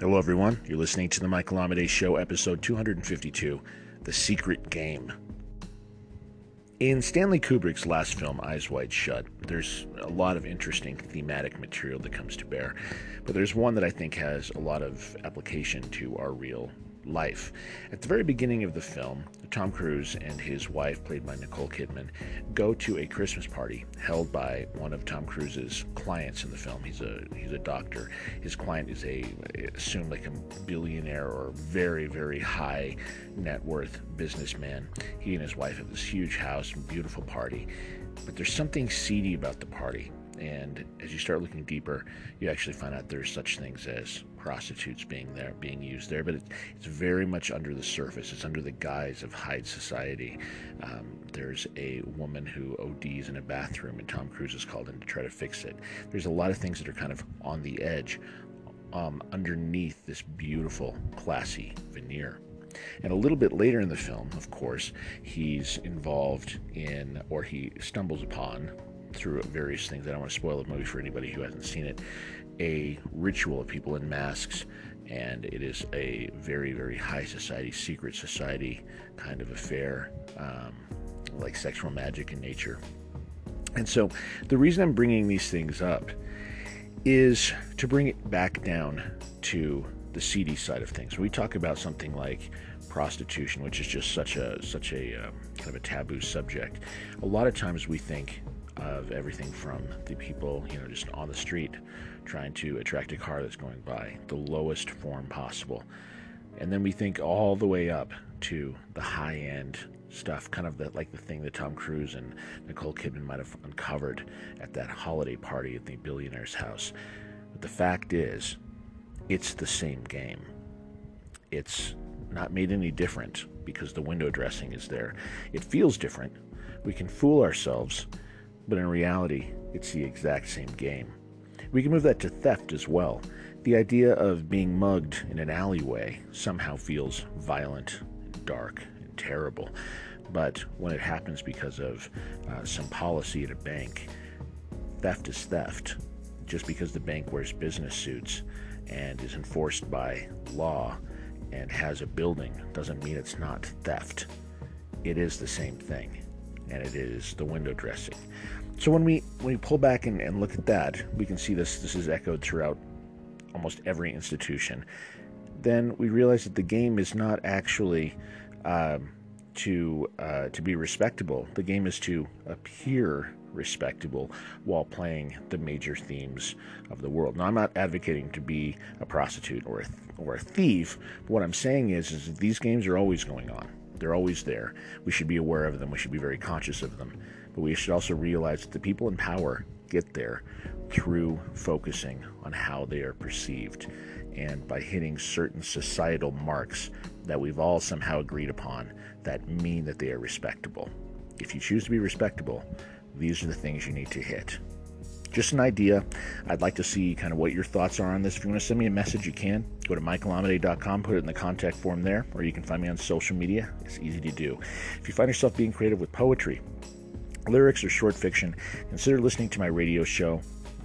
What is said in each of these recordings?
Hello, everyone. You're listening to the Michael Amidei Show, episode 252 The Secret Game. In Stanley Kubrick's last film, Eyes Wide Shut, there's a lot of interesting thematic material that comes to bear, but there's one that I think has a lot of application to our real life. At the very beginning of the film, Tom Cruise and his wife, played by Nicole Kidman, go to a Christmas party held by one of Tom Cruise's clients in the film. He's a he's a doctor. His client is a assumed like a billionaire or very very high net worth businessman. He and his wife have this huge house, and beautiful party, but there's something seedy about the party. And as you start looking deeper, you actually find out there's such things as prostitutes being there, being used there, but it, it's very much under the surface. It's under the guise of high society. Um, there's a woman who ODs in a bathroom, and Tom Cruise is called in to try to fix it. There's a lot of things that are kind of on the edge, um, underneath this beautiful, classy veneer. And a little bit later in the film, of course, he's involved in, or he stumbles upon, through various things. I don't want to spoil the movie for anybody who hasn't seen it a ritual of people in masks, and it is a very, very high society, secret society kind of affair, um, like sexual magic in nature. And so, the reason I'm bringing these things up is to bring it back down to the seedy side of things. we talk about something like prostitution, which is just such a such a um, kind of a taboo subject, a lot of times we think of everything from the people, you know, just on the street trying to attract a car that's going by, the lowest form possible. And then we think all the way up to the high end stuff, kind of the, like the thing that Tom Cruise and Nicole Kidman might have uncovered at that holiday party at the billionaire's house. But the fact is, it's the same game. It's not made any different because the window dressing is there. It feels different. We can fool ourselves but in reality, it's the exact same game. We can move that to theft as well. The idea of being mugged in an alleyway somehow feels violent, dark, and terrible. But when it happens because of uh, some policy at a bank, theft is theft. Just because the bank wears business suits and is enforced by law and has a building doesn't mean it's not theft. It is the same thing and it is the window dressing. So when we when we pull back and, and look at that, we can see this this is echoed throughout almost every institution. Then we realize that the game is not actually um, to uh, to be respectable. The game is to appear respectable while playing the major themes of the world. Now, I'm not advocating to be a prostitute or a, or a thief. What I'm saying is, is that these games are always going on. They're always there. We should be aware of them. We should be very conscious of them. But we should also realize that the people in power get there through focusing on how they are perceived and by hitting certain societal marks that we've all somehow agreed upon that mean that they are respectable. If you choose to be respectable, these are the things you need to hit just an idea. I'd like to see kind of what your thoughts are on this. If you want to send me a message, you can. Go to michaelamidei.com, put it in the contact form there, or you can find me on social media. It's easy to do. If you find yourself being creative with poetry, lyrics, or short fiction, consider listening to my radio show,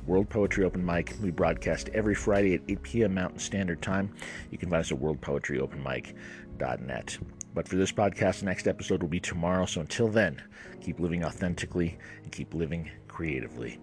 World Poetry Open Mic. We broadcast every Friday at 8 p.m. Mountain Standard Time. You can find us at worldpoetryopenmic.net. But for this podcast, the next episode will be tomorrow. So until then, keep living authentically and keep living creatively.